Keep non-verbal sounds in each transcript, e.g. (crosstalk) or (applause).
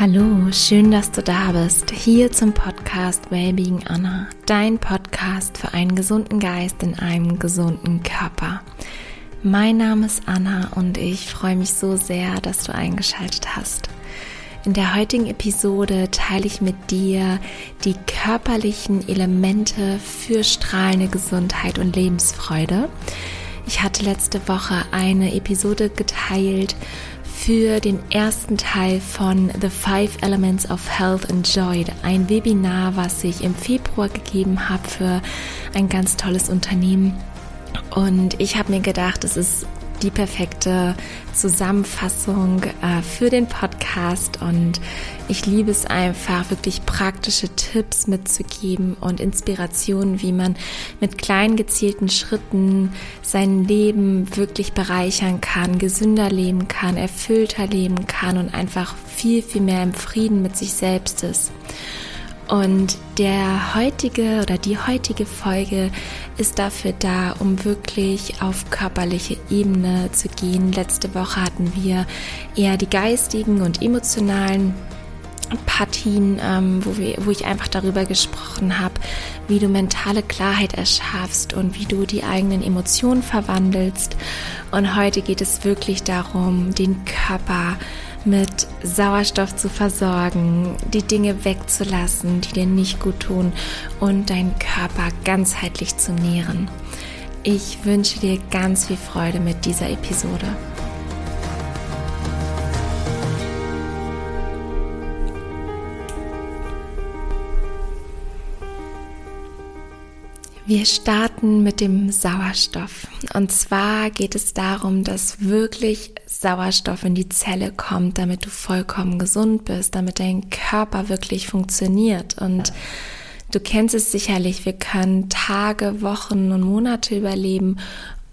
Hallo, schön, dass du da bist. Hier zum Podcast Wellbeing Anna, dein Podcast für einen gesunden Geist in einem gesunden Körper. Mein Name ist Anna und ich freue mich so sehr, dass du eingeschaltet hast. In der heutigen Episode teile ich mit dir die körperlichen Elemente für strahlende Gesundheit und Lebensfreude. Ich hatte letzte Woche eine Episode geteilt für den ersten Teil von The Five Elements of Health Joy, ein Webinar, was ich im Februar gegeben habe für ein ganz tolles Unternehmen. Und ich habe mir gedacht, es ist die perfekte Zusammenfassung äh, für den Podcast und ich liebe es einfach, wirklich praktische Tipps mitzugeben und Inspirationen, wie man mit kleinen gezielten Schritten sein Leben wirklich bereichern kann, gesünder leben kann, erfüllter leben kann und einfach viel, viel mehr im Frieden mit sich selbst ist. Und der heutige oder die heutige Folge ist dafür da, um wirklich auf körperliche Ebene zu gehen. Letzte Woche hatten wir eher die geistigen und emotionalen Partien, ähm, wo, wir, wo ich einfach darüber gesprochen habe, wie du mentale Klarheit erschaffst und wie du die eigenen Emotionen verwandelst. Und heute geht es wirklich darum, den Körper mit Sauerstoff zu versorgen, die Dinge wegzulassen, die dir nicht gut tun und deinen Körper ganzheitlich zu nähren. Ich wünsche dir ganz viel Freude mit dieser Episode. Wir starten mit dem Sauerstoff. Und zwar geht es darum, dass wirklich Sauerstoff in die Zelle kommt, damit du vollkommen gesund bist, damit dein Körper wirklich funktioniert. Und du kennst es sicherlich, wir können Tage, Wochen und Monate überleben,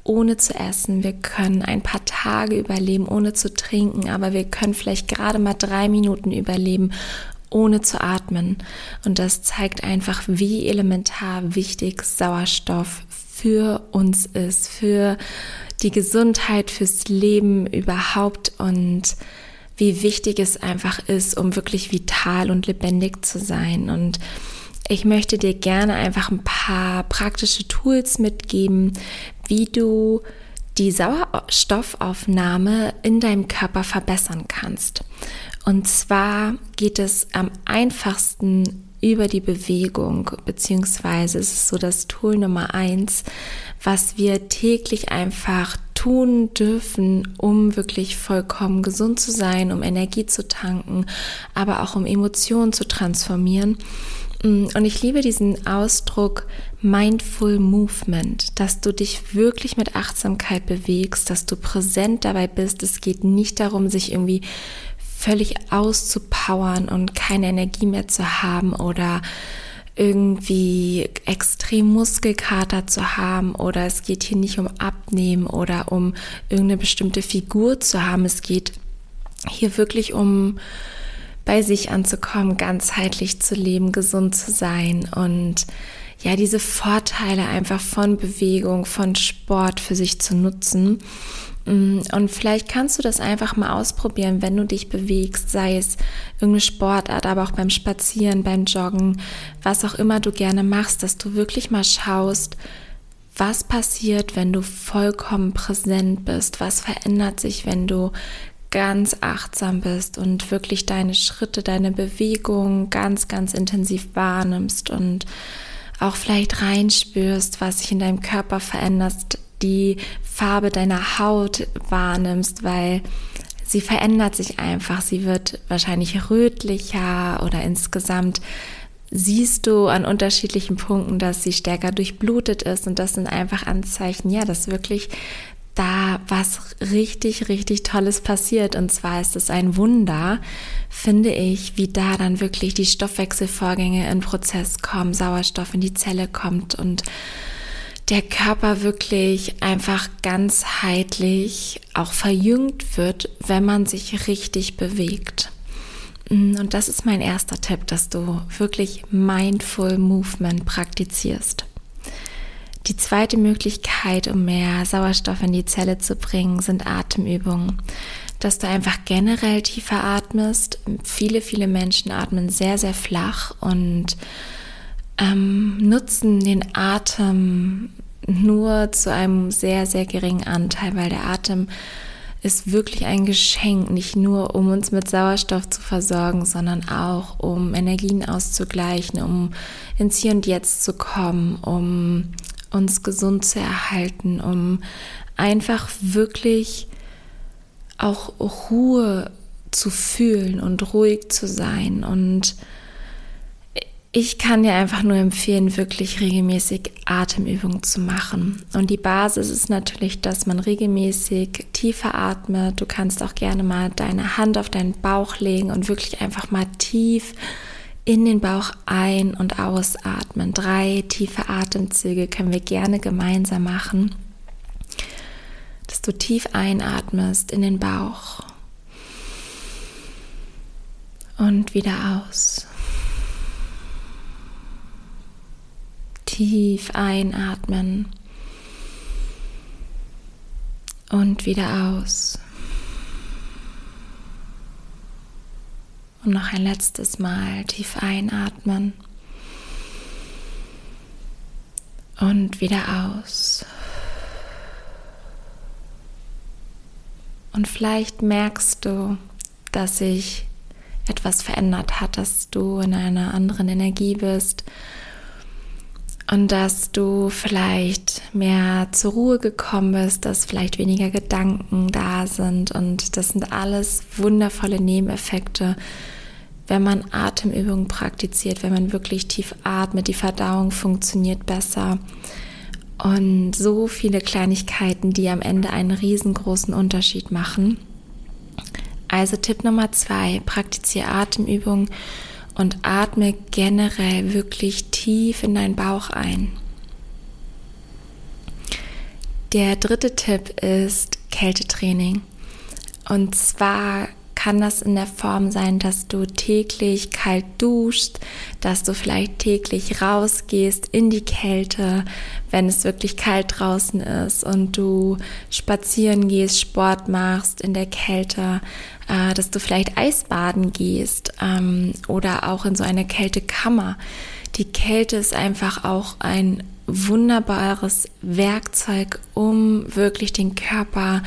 ohne zu essen. Wir können ein paar Tage überleben, ohne zu trinken, aber wir können vielleicht gerade mal drei Minuten überleben, ohne zu atmen. Und das zeigt einfach, wie elementar wichtig Sauerstoff für uns ist, für die Gesundheit, fürs Leben überhaupt und wie wichtig es einfach ist, um wirklich vital und lebendig zu sein. Und ich möchte dir gerne einfach ein paar praktische Tools mitgeben, wie du die Sauerstoffaufnahme in deinem Körper verbessern kannst. Und zwar geht es am einfachsten über die Bewegung, beziehungsweise es ist so das Tool Nummer eins, was wir täglich einfach tun dürfen, um wirklich vollkommen gesund zu sein, um Energie zu tanken, aber auch um Emotionen zu transformieren. Und ich liebe diesen Ausdruck Mindful Movement, dass du dich wirklich mit Achtsamkeit bewegst, dass du präsent dabei bist. Es geht nicht darum, sich irgendwie völlig auszupowern und keine Energie mehr zu haben oder irgendwie extrem Muskelkater zu haben oder es geht hier nicht um Abnehmen oder um irgendeine bestimmte Figur zu haben. Es geht hier wirklich um bei sich anzukommen, ganzheitlich zu leben, gesund zu sein und ja, diese Vorteile einfach von Bewegung, von Sport für sich zu nutzen. Mm, und vielleicht kannst du das einfach mal ausprobieren, wenn du dich bewegst, sei es irgendeine Sportart, aber auch beim Spazieren, beim Joggen, was auch immer du gerne machst, dass du wirklich mal schaust, was passiert, wenn du vollkommen präsent bist, was verändert sich, wenn du ganz achtsam bist und wirklich deine Schritte, deine Bewegung ganz, ganz intensiv wahrnimmst und auch vielleicht reinspürst, was sich in deinem Körper verändert, die Farbe deiner Haut wahrnimmst, weil sie verändert sich einfach. Sie wird wahrscheinlich rötlicher oder insgesamt siehst du an unterschiedlichen Punkten, dass sie stärker durchblutet ist und das sind einfach Anzeichen, ja, dass wirklich da was richtig, richtig Tolles passiert. Und zwar ist es ein Wunder, finde ich, wie da dann wirklich die Stoffwechselvorgänge in Prozess kommen, Sauerstoff in die Zelle kommt und der Körper wirklich einfach ganzheitlich auch verjüngt wird, wenn man sich richtig bewegt. Und das ist mein erster Tipp, dass du wirklich Mindful Movement praktizierst. Die zweite Möglichkeit, um mehr Sauerstoff in die Zelle zu bringen, sind Atemübungen. dass du einfach generell tiefer atmest. Viele, viele Menschen atmen sehr, sehr flach und ähm, nutzen den Atem nur zu einem sehr, sehr geringen Anteil, weil der Atem ist wirklich ein Geschenk, nicht nur um uns mit Sauerstoff zu versorgen, sondern auch um Energien auszugleichen, um ins Hier und Jetzt zu kommen, um uns gesund zu erhalten, um einfach wirklich auch Ruhe zu fühlen und ruhig zu sein und ich kann dir einfach nur empfehlen, wirklich regelmäßig Atemübungen zu machen. Und die Basis ist natürlich, dass man regelmäßig tiefer atmet. Du kannst auch gerne mal deine Hand auf deinen Bauch legen und wirklich einfach mal tief in den Bauch ein- und ausatmen. Drei tiefe Atemzüge können wir gerne gemeinsam machen. Dass du tief einatmest in den Bauch und wieder aus. Tief einatmen und wieder aus. Und noch ein letztes Mal tief einatmen und wieder aus. Und vielleicht merkst du, dass sich etwas verändert hat, dass du in einer anderen Energie bist und dass du vielleicht mehr zur Ruhe gekommen bist, dass vielleicht weniger Gedanken da sind und das sind alles wundervolle Nebeneffekte, wenn man Atemübungen praktiziert, wenn man wirklich tief atmet, die Verdauung funktioniert besser und so viele Kleinigkeiten, die am Ende einen riesengroßen Unterschied machen. Also Tipp Nummer zwei, praktiziere Atemübungen und atme generell wirklich tief in deinen Bauch ein. Der dritte Tipp ist Kältetraining. Und zwar kann das in der Form sein, dass du täglich kalt duschst, dass du vielleicht täglich rausgehst in die Kälte, wenn es wirklich kalt draußen ist und du spazieren gehst, Sport machst in der Kälte, äh, dass du vielleicht Eisbaden gehst ähm, oder auch in so eine Kältekammer. Die Kälte ist einfach auch ein wunderbares Werkzeug, um wirklich den Körper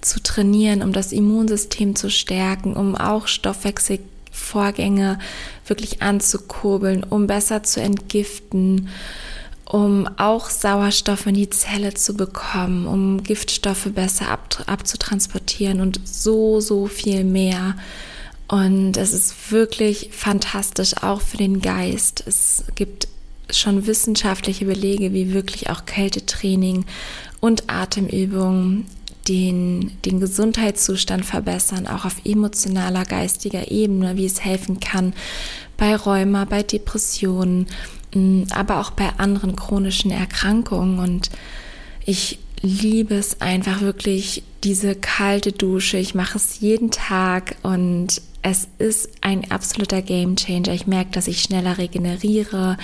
zu trainieren, um das Immunsystem zu stärken, um auch Stoffwechselvorgänge wirklich anzukurbeln, um besser zu entgiften, um auch Sauerstoff in die Zelle zu bekommen, um Giftstoffe besser ab, abzutransportieren und so, so viel mehr. Und es ist wirklich fantastisch, auch für den Geist. Es gibt schon wissenschaftliche Belege, wie wirklich auch Kältetraining und Atemübungen den, den Gesundheitszustand verbessern, auch auf emotionaler, geistiger Ebene, wie es helfen kann bei Rheuma, bei Depressionen, aber auch bei anderen chronischen Erkrankungen. Und ich liebe es einfach wirklich, diese kalte Dusche. Ich mache es jeden Tag und es ist ein absoluter Game Changer. Ich merke, dass ich schneller regeneriere.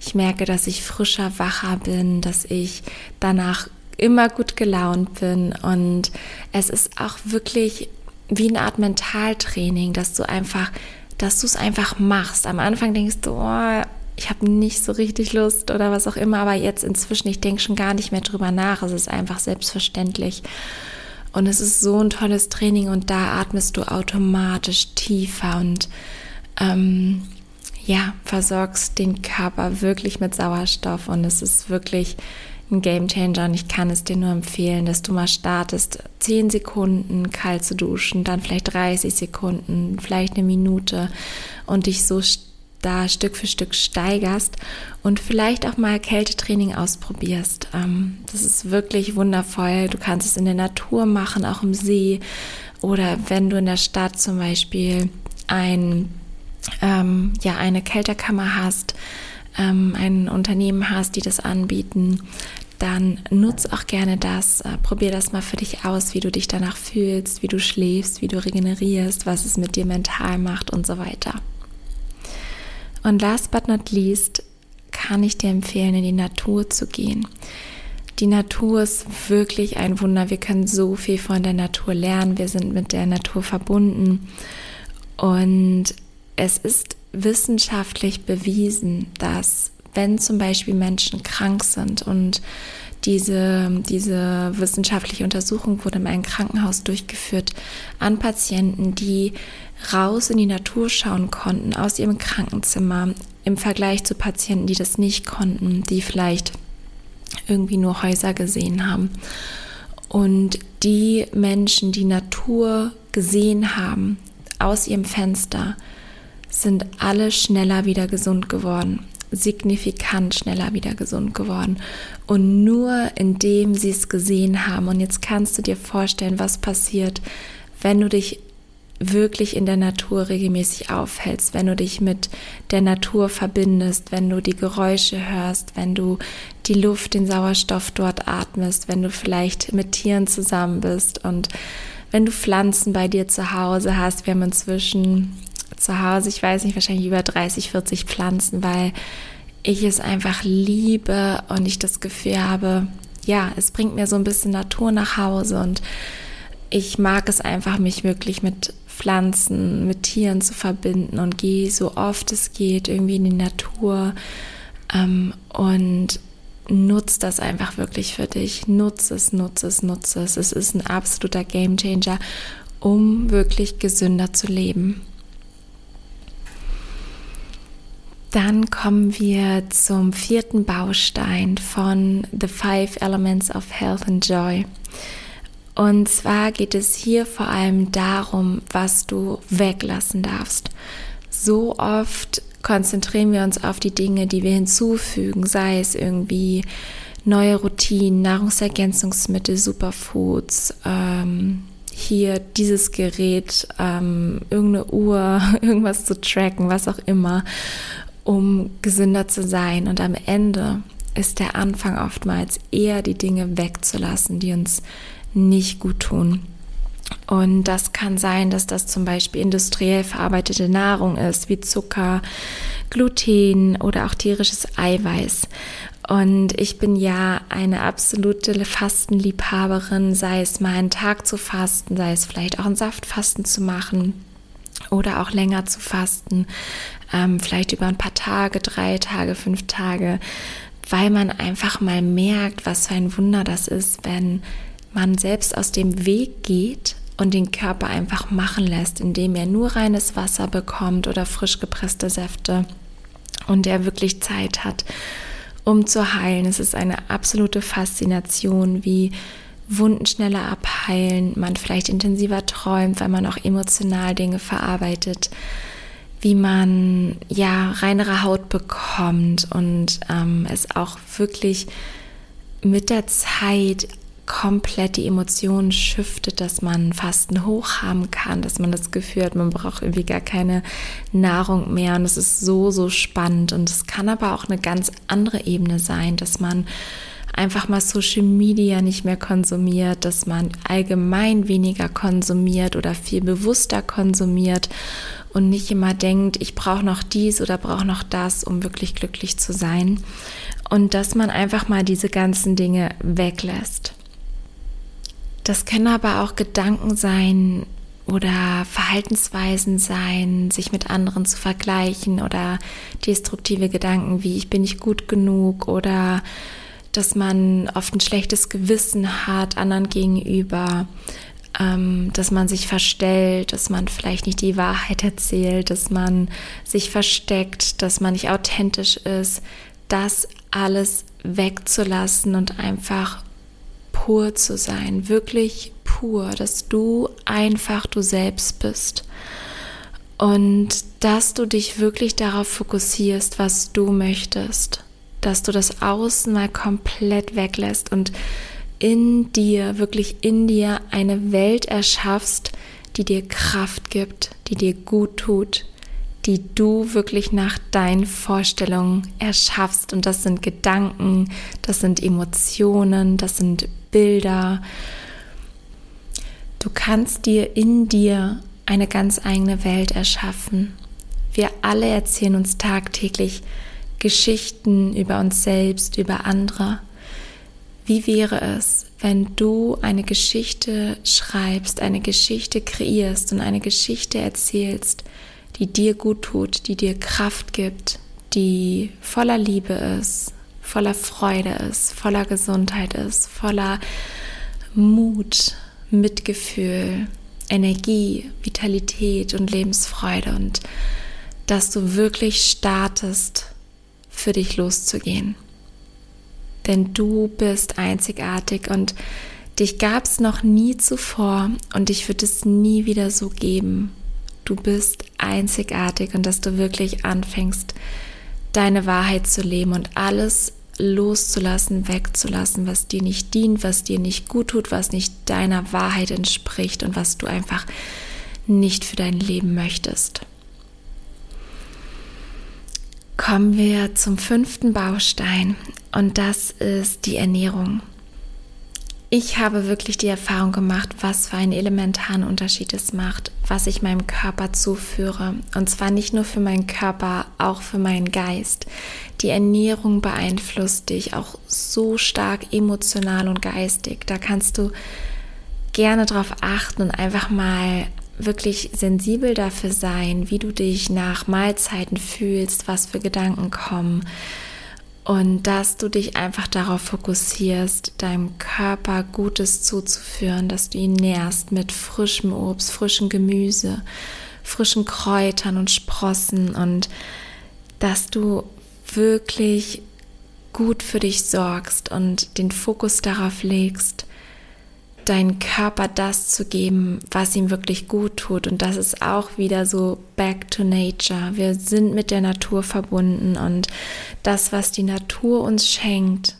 Ich merke, dass ich frischer, wacher bin, dass ich danach immer gut gelaunt bin. Und es ist auch wirklich wie eine Art Mentaltraining, dass du einfach, dass du es einfach machst. Am Anfang denkst du, oh, ich habe nicht so richtig Lust oder was auch immer, aber jetzt inzwischen, ich denke schon gar nicht mehr drüber nach. Es ist einfach selbstverständlich. Und es ist so ein tolles Training und da atmest du automatisch tiefer und ähm, ja, versorgst den Körper wirklich mit Sauerstoff und es ist wirklich ein Game Changer und ich kann es dir nur empfehlen, dass du mal startest, 10 Sekunden kalt zu duschen, dann vielleicht 30 Sekunden, vielleicht eine Minute und dich so da Stück für Stück steigerst und vielleicht auch mal Kältetraining ausprobierst. Ähm, das ist wirklich wundervoll. Du kannst es in der Natur machen, auch im See oder wenn du in der Stadt zum Beispiel ein, ähm, ja, eine Kälterkammer hast, ähm, ein Unternehmen hast, die das anbieten, dann nutz auch gerne das. Äh, probier das mal für dich aus, wie du dich danach fühlst, wie du schläfst, wie du regenerierst, was es mit dir mental macht und so weiter. Und last but not least kann ich dir empfehlen, in die Natur zu gehen. die Natur ist wirklich ein Wunder. Wir können so viel von der Natur lernen. Wir sind mit der Natur verbunden. Und es ist wissenschaftlich bewiesen, dass wenn zum Beispiel Menschen krank sind und diese, diese wissenschaftliche Untersuchung wurde in einem Krankenhaus durchgeführt an Patienten, die raus in die Natur schauen konnten aus ihrem Krankenzimmer im Vergleich zu Patienten, die das nicht konnten, die vielleicht irgendwie nur Häuser gesehen haben. Und die Menschen, die Natur gesehen haben aus ihrem Fenster, sind alle schneller wieder gesund geworden signifikant schneller wieder gesund geworden. Und nur indem sie es gesehen haben, und jetzt kannst du dir vorstellen, was passiert, wenn du dich wirklich in der Natur regelmäßig aufhältst, wenn du dich mit der Natur verbindest, wenn du die Geräusche hörst, wenn du die Luft, den Sauerstoff dort atmest, wenn du vielleicht mit Tieren zusammen bist und wenn du Pflanzen bei dir zu Hause hast. Wir haben inzwischen zu Hause, ich weiß nicht, wahrscheinlich über 30, 40 Pflanzen, weil ich es einfach liebe und ich das Gefühl habe, ja, es bringt mir so ein bisschen Natur nach Hause und ich mag es einfach, mich wirklich mit Pflanzen, mit Tieren zu verbinden und gehe so oft es geht irgendwie in die Natur ähm, und nutze das einfach wirklich für dich. Nutze es, nutze es, nutze es. Es ist ein absoluter Gamechanger, um wirklich gesünder zu leben. Dann kommen wir zum vierten Baustein von The Five Elements of Health and Joy. Und zwar geht es hier vor allem darum, was du weglassen darfst. So oft konzentrieren wir uns auf die Dinge, die wir hinzufügen, sei es irgendwie neue Routinen, Nahrungsergänzungsmittel, Superfoods, ähm, hier dieses Gerät, ähm, irgendeine Uhr, (laughs) irgendwas zu tracken, was auch immer um gesünder zu sein. Und am Ende ist der Anfang oftmals eher die Dinge wegzulassen, die uns nicht gut tun. Und das kann sein, dass das zum Beispiel industriell verarbeitete Nahrung ist, wie Zucker, Gluten oder auch tierisches Eiweiß. Und ich bin ja eine absolute Fastenliebhaberin, sei es mal einen Tag zu fasten, sei es vielleicht auch ein Saftfasten zu machen oder auch länger zu fasten, ähm, vielleicht über ein paar Tage, drei Tage, fünf Tage, weil man einfach mal merkt, was für ein Wunder das ist, wenn man selbst aus dem Weg geht und den Körper einfach machen lässt, indem er nur reines Wasser bekommt oder frisch gepresste Säfte und er wirklich Zeit hat, um zu heilen. Es ist eine absolute Faszination, wie Wunden schneller abheilen, man vielleicht intensiver träumt, weil man auch emotional Dinge verarbeitet, wie man ja reinere Haut bekommt und ähm, es auch wirklich mit der Zeit komplett die Emotionen shiftet, dass man Fasten hoch haben kann, dass man das Gefühl hat, man braucht irgendwie gar keine Nahrung mehr und es ist so, so spannend und es kann aber auch eine ganz andere Ebene sein, dass man einfach mal Social Media nicht mehr konsumiert, dass man allgemein weniger konsumiert oder viel bewusster konsumiert und nicht immer denkt, ich brauche noch dies oder brauche noch das, um wirklich glücklich zu sein. Und dass man einfach mal diese ganzen Dinge weglässt. Das können aber auch Gedanken sein oder Verhaltensweisen sein, sich mit anderen zu vergleichen oder destruktive Gedanken wie ich bin nicht gut genug oder dass man oft ein schlechtes Gewissen hat anderen gegenüber, ähm, dass man sich verstellt, dass man vielleicht nicht die Wahrheit erzählt, dass man sich versteckt, dass man nicht authentisch ist, das alles wegzulassen und einfach pur zu sein, wirklich pur, dass du einfach du selbst bist und dass du dich wirklich darauf fokussierst, was du möchtest dass du das Außen mal komplett weglässt und in dir, wirklich in dir eine Welt erschaffst, die dir Kraft gibt, die dir gut tut, die du wirklich nach deinen Vorstellungen erschaffst. Und das sind Gedanken, das sind Emotionen, das sind Bilder. Du kannst dir in dir eine ganz eigene Welt erschaffen. Wir alle erzählen uns tagtäglich Geschichten über uns selbst, über andere. Wie wäre es, wenn du eine Geschichte schreibst, eine Geschichte kreierst und eine Geschichte erzählst, die dir gut tut, die dir Kraft gibt, die voller Liebe ist, voller Freude ist, voller Gesundheit ist, voller Mut, Mitgefühl, Energie, Vitalität und Lebensfreude und dass du wirklich startest, für dich loszugehen. Denn du bist einzigartig und dich gab es noch nie zuvor und dich wird es nie wieder so geben. Du bist einzigartig und dass du wirklich anfängst, deine Wahrheit zu leben und alles loszulassen, wegzulassen, was dir nicht dient, was dir nicht gut tut, was nicht deiner Wahrheit entspricht und was du einfach nicht für dein Leben möchtest. Kommen wir zum fünften Baustein und das ist die Ernährung. Ich habe wirklich die Erfahrung gemacht, was für einen elementaren Unterschied es macht, was ich meinem Körper zuführe. Und zwar nicht nur für meinen Körper, auch für meinen Geist. Die Ernährung beeinflusst dich auch so stark emotional und geistig. Da kannst du gerne darauf achten und einfach mal wirklich sensibel dafür sein, wie du dich nach Mahlzeiten fühlst, was für Gedanken kommen und dass du dich einfach darauf fokussierst, deinem Körper Gutes zuzuführen, dass du ihn nährst mit frischem Obst, frischem Gemüse, frischen Kräutern und Sprossen und dass du wirklich gut für dich sorgst und den Fokus darauf legst, deinen Körper das zu geben, was ihm wirklich gut tut. Und das ist auch wieder so back to nature. Wir sind mit der Natur verbunden und das, was die Natur uns schenkt,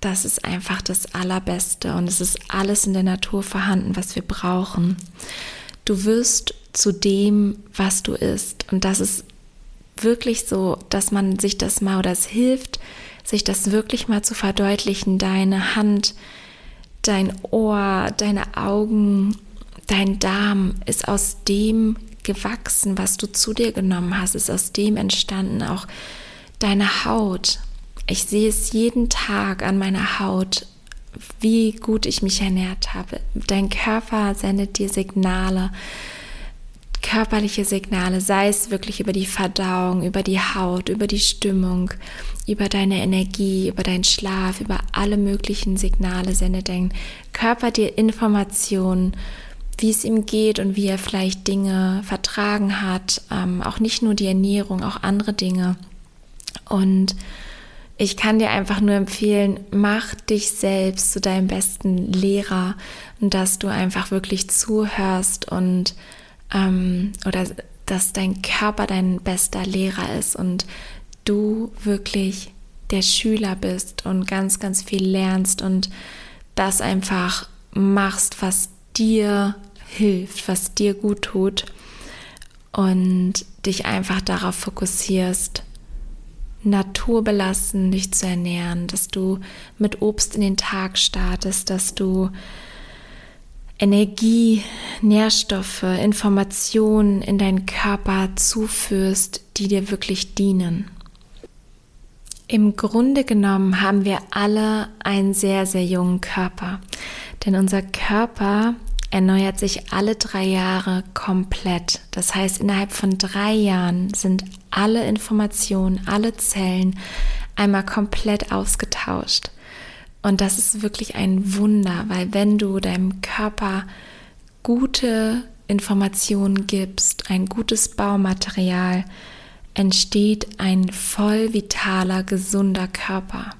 das ist einfach das Allerbeste und es ist alles in der Natur vorhanden, was wir brauchen. Du wirst zu dem, was du isst. Und das ist wirklich so, dass man sich das mal oder es hilft, sich das wirklich mal zu verdeutlichen. Deine Hand, dein Ohr, deine Augen, dein Darm ist aus dem gewachsen, was du zu dir genommen hast, ist aus dem entstanden auch deine Haut. Ich sehe es jeden Tag an meiner Haut, wie gut ich mich ernährt habe. Dein Körper sendet dir Signale, körperliche Signale, sei es wirklich über die Verdauung, über die Haut, über die Stimmung, über deine Energie, über deinen Schlaf, über alle möglichen Signale sendet dein Körper dir Informationen, wie es ihm geht und wie er vielleicht Dinge vertragen hat, ähm, auch nicht nur die Ernährung, auch andere Dinge. Und ich kann dir einfach nur empfehlen, mach dich selbst zu deinem besten Lehrer und dass du einfach wirklich zuhörst und ähm, oder dass dein Körper dein bester Lehrer ist und du wirklich der Schüler bist und ganz, ganz viel lernst und das einfach machst, was dir hilft, was dir gut tut und dich einfach darauf fokussierst, naturbelassen dich zu ernähren, dass du mit Obst in den Tag startest, dass du Energie, Nährstoffe, Informationen in deinen Körper zuführst, die dir wirklich dienen. Im Grunde genommen haben wir alle einen sehr, sehr jungen Körper, denn unser Körper erneuert sich alle drei Jahre komplett. Das heißt, innerhalb von drei Jahren sind alle Informationen, alle Zellen einmal komplett ausgetauscht. Und das ist wirklich ein Wunder, weil wenn du deinem Körper gute Informationen gibst, ein gutes Baumaterial, entsteht ein voll vitaler, gesunder Körper.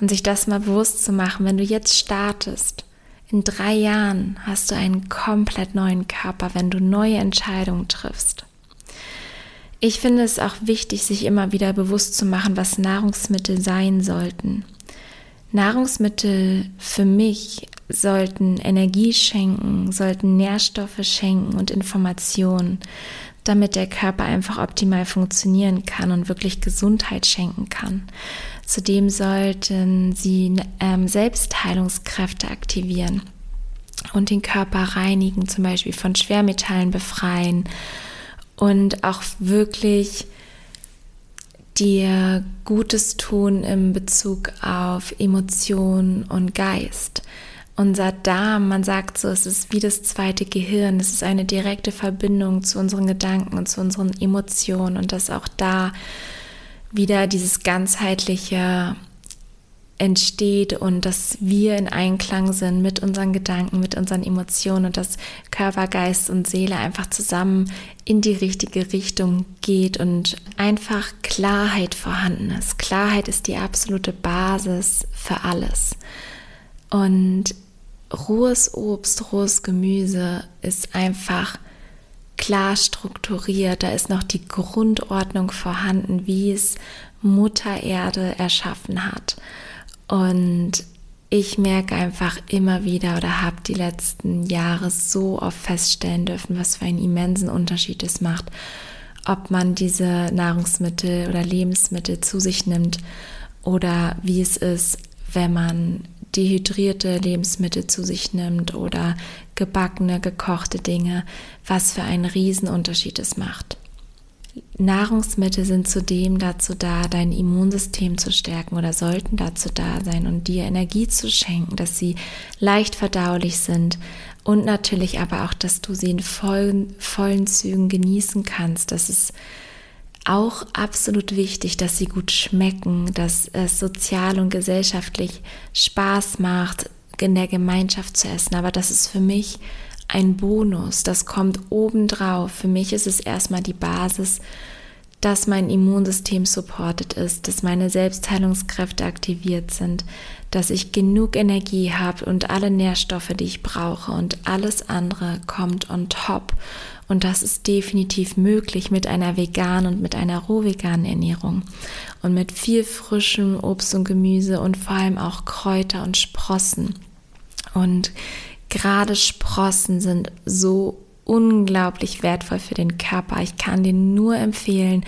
Und sich das mal bewusst zu machen, wenn du jetzt startest, in drei Jahren hast du einen komplett neuen Körper, wenn du neue Entscheidungen triffst. Ich finde es auch wichtig, sich immer wieder bewusst zu machen, was Nahrungsmittel sein sollten. Nahrungsmittel für mich sollten Energie schenken, sollten Nährstoffe schenken und Informationen, damit der Körper einfach optimal funktionieren kann und wirklich Gesundheit schenken kann. Zudem sollten sie ähm, Selbstheilungskräfte aktivieren und den Körper reinigen, zum Beispiel von Schwermetallen befreien und auch wirklich dir Gutes tun im Bezug auf Emotion und Geist. Unser Darm, man sagt so, es ist wie das zweite Gehirn, es ist eine direkte Verbindung zu unseren Gedanken und zu unseren Emotionen und dass auch da wieder dieses ganzheitliche entsteht und dass wir in Einklang sind mit unseren Gedanken, mit unseren Emotionen und dass Körper, Geist und Seele einfach zusammen in die richtige Richtung geht und einfach Klarheit vorhanden ist. Klarheit ist die absolute Basis für alles. Und rohes Obst, rohes Gemüse ist einfach klar strukturiert. Da ist noch die Grundordnung vorhanden, wie es Mutter Erde erschaffen hat. Und ich merke einfach immer wieder oder habe die letzten Jahre so oft feststellen dürfen, was für einen immensen Unterschied es macht, ob man diese Nahrungsmittel oder Lebensmittel zu sich nimmt oder wie es ist, wenn man dehydrierte Lebensmittel zu sich nimmt oder gebackene, gekochte Dinge, was für einen Riesenunterschied es macht. Nahrungsmittel sind zudem dazu da, dein Immunsystem zu stärken oder sollten dazu da sein und dir Energie zu schenken, dass sie leicht verdaulich sind und natürlich aber auch, dass du sie in vollen, vollen Zügen genießen kannst. Das ist auch absolut wichtig, dass sie gut schmecken, dass es sozial und gesellschaftlich Spaß macht, in der Gemeinschaft zu essen. Aber das ist für mich ein Bonus, das kommt obendrauf. Für mich ist es erstmal die Basis, dass mein Immunsystem supported ist, dass meine Selbstheilungskräfte aktiviert sind, dass ich genug Energie habe und alle Nährstoffe, die ich brauche und alles andere kommt on top. Und das ist definitiv möglich mit einer veganen und mit einer rohveganen Ernährung und mit viel frischem Obst und Gemüse und vor allem auch Kräuter und Sprossen. Und gerade Sprossen sind so unglaublich wertvoll für den Körper. Ich kann dir nur empfehlen,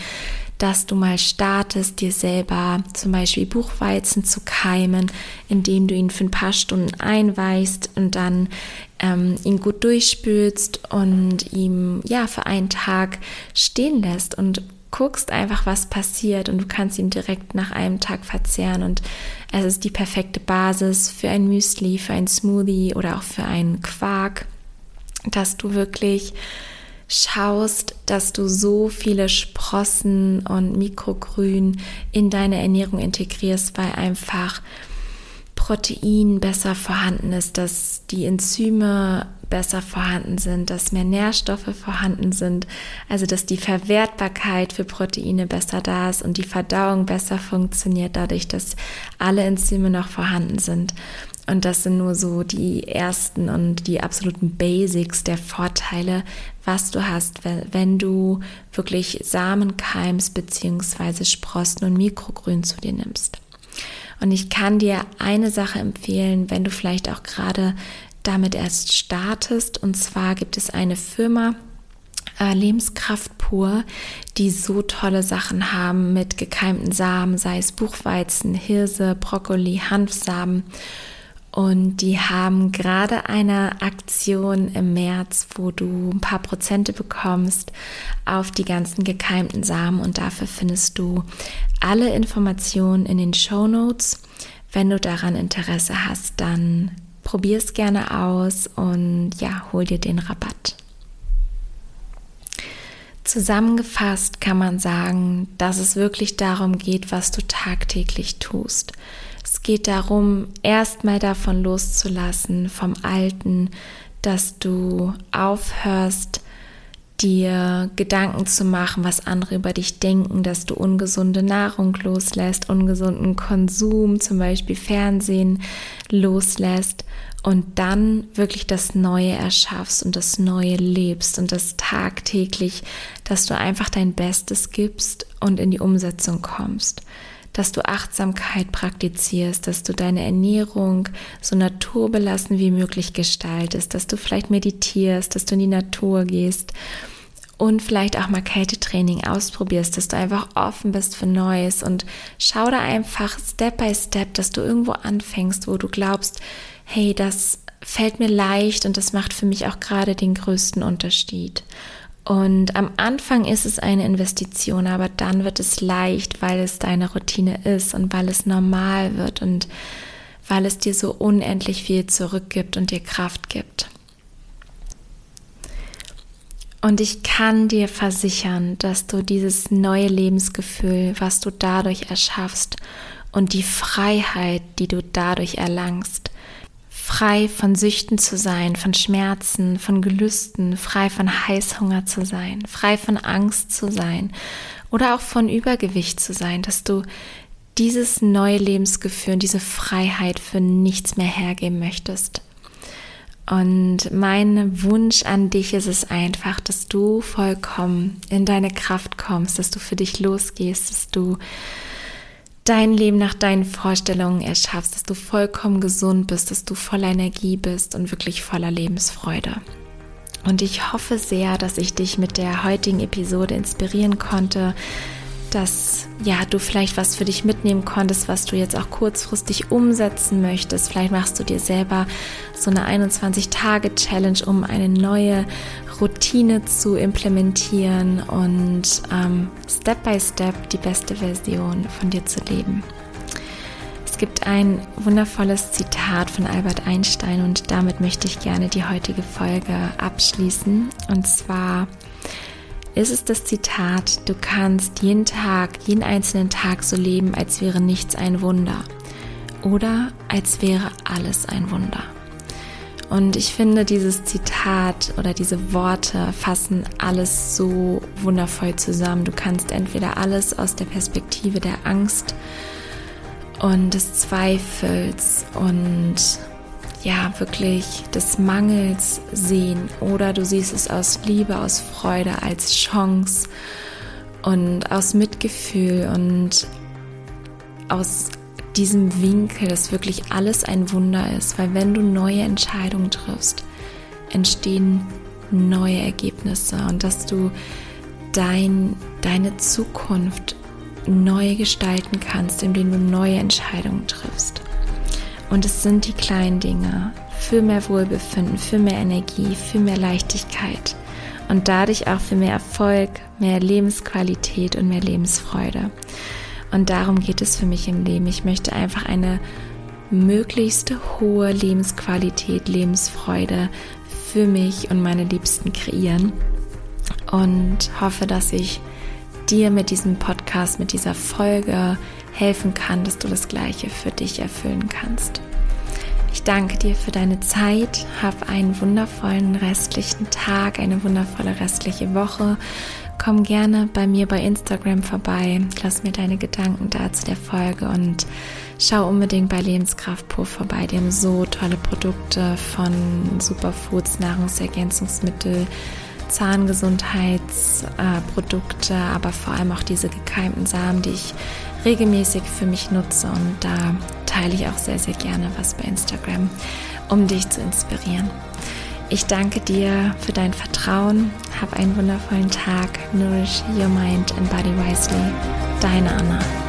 dass du mal startest, dir selber zum Beispiel Buchweizen zu keimen, indem du ihn für ein paar Stunden einweist und dann ähm, ihn gut durchspülst und ihm ja für einen Tag stehen lässt und guckst einfach, was passiert und du kannst ihn direkt nach einem Tag verzehren und es ist die perfekte Basis für ein Müsli, für ein Smoothie oder auch für einen Quark, dass du wirklich schaust, dass du so viele Sprossen und Mikrogrün in deine Ernährung integrierst, weil einfach Protein besser vorhanden ist, dass die Enzyme besser vorhanden sind, dass mehr Nährstoffe vorhanden sind, also dass die Verwertbarkeit für Proteine besser da ist und die Verdauung besser funktioniert, dadurch, dass alle Enzyme noch vorhanden sind. Und das sind nur so die ersten und die absoluten Basics der Vorteile, was du hast, wenn du wirklich Samen keimst beziehungsweise Sprossen und Mikrogrün zu dir nimmst. Und ich kann dir eine Sache empfehlen, wenn du vielleicht auch gerade damit erst startest. Und zwar gibt es eine Firma, äh, Lebenskraft pur, die so tolle Sachen haben mit gekeimten Samen, sei es Buchweizen, Hirse, Brokkoli, Hanfsamen. Und die haben gerade eine Aktion im März, wo du ein paar Prozente bekommst auf die ganzen gekeimten Samen. Und dafür findest du alle Informationen in den Show Notes. Wenn du daran Interesse hast, dann probier es gerne aus und ja, hol dir den Rabatt. Zusammengefasst kann man sagen, dass es wirklich darum geht, was du tagtäglich tust. Es geht darum, erstmal davon loszulassen, vom Alten, dass du aufhörst, dir Gedanken zu machen, was andere über dich denken, dass du ungesunde Nahrung loslässt, ungesunden Konsum, zum Beispiel Fernsehen loslässt und dann wirklich das Neue erschaffst und das Neue lebst und das tagtäglich, dass du einfach dein Bestes gibst und in die Umsetzung kommst dass du Achtsamkeit praktizierst, dass du deine Ernährung so naturbelassen wie möglich gestaltest, dass du vielleicht meditierst, dass du in die Natur gehst und vielleicht auch mal Kältetraining ausprobierst, dass du einfach offen bist für Neues und schau da einfach Step by Step, dass du irgendwo anfängst, wo du glaubst, hey, das fällt mir leicht und das macht für mich auch gerade den größten Unterschied. Und am Anfang ist es eine Investition, aber dann wird es leicht, weil es deine Routine ist und weil es normal wird und weil es dir so unendlich viel zurückgibt und dir Kraft gibt. Und ich kann dir versichern, dass du dieses neue Lebensgefühl, was du dadurch erschaffst und die Freiheit, die du dadurch erlangst, frei von Süchten zu sein, von Schmerzen, von Gelüsten, frei von Heißhunger zu sein, frei von Angst zu sein oder auch von Übergewicht zu sein, dass du dieses neue Lebensgefühl, diese Freiheit für nichts mehr hergeben möchtest. Und mein Wunsch an dich ist es einfach, dass du vollkommen in deine Kraft kommst, dass du für dich losgehst, dass du dein Leben nach deinen Vorstellungen erschaffst, dass du vollkommen gesund bist, dass du voller Energie bist und wirklich voller Lebensfreude. Und ich hoffe sehr, dass ich dich mit der heutigen Episode inspirieren konnte, dass ja, du vielleicht was für dich mitnehmen konntest, was du jetzt auch kurzfristig umsetzen möchtest. Vielleicht machst du dir selber so eine 21-Tage-Challenge, um eine neue Routine zu implementieren und ähm, Step by Step die beste Version von dir zu leben. Es gibt ein wundervolles Zitat von Albert Einstein und damit möchte ich gerne die heutige Folge abschließen. Und zwar ist es das Zitat, du kannst jeden Tag, jeden einzelnen Tag so leben, als wäre nichts ein Wunder oder als wäre alles ein Wunder. Und ich finde, dieses Zitat oder diese Worte fassen alles so wundervoll zusammen. Du kannst entweder alles aus der Perspektive der Angst und des Zweifels und ja, wirklich des Mangels sehen oder du siehst es aus Liebe, aus Freude, als Chance und aus Mitgefühl und aus diesem Winkel, dass wirklich alles ein Wunder ist, weil wenn du neue Entscheidungen triffst, entstehen neue Ergebnisse und dass du dein, deine Zukunft neu gestalten kannst, indem du neue Entscheidungen triffst. Und es sind die kleinen Dinge für mehr Wohlbefinden, für mehr Energie, für mehr Leichtigkeit und dadurch auch für mehr Erfolg, mehr Lebensqualität und mehr Lebensfreude. Und darum geht es für mich im Leben. Ich möchte einfach eine möglichst hohe Lebensqualität, Lebensfreude für mich und meine Liebsten kreieren und hoffe, dass ich dir mit diesem Podcast, mit dieser Folge helfen kann, dass du das Gleiche für dich erfüllen kannst. Ich danke dir für deine Zeit. Hab einen wundervollen restlichen Tag, eine wundervolle restliche Woche. Komm gerne bei mir bei Instagram vorbei. Lass mir deine Gedanken da zu der Folge und schau unbedingt bei Lebenskraft pur vorbei. Die haben so tolle Produkte von Superfoods, Nahrungsergänzungsmittel, Zahngesundheitsprodukte, aber vor allem auch diese gekeimten Samen, die ich regelmäßig für mich nutze und da teile ich auch sehr, sehr gerne was bei Instagram, um dich zu inspirieren. Ich danke dir für dein Vertrauen. Hab einen wundervollen Tag. Nourish your mind and body wisely. Deine Anna.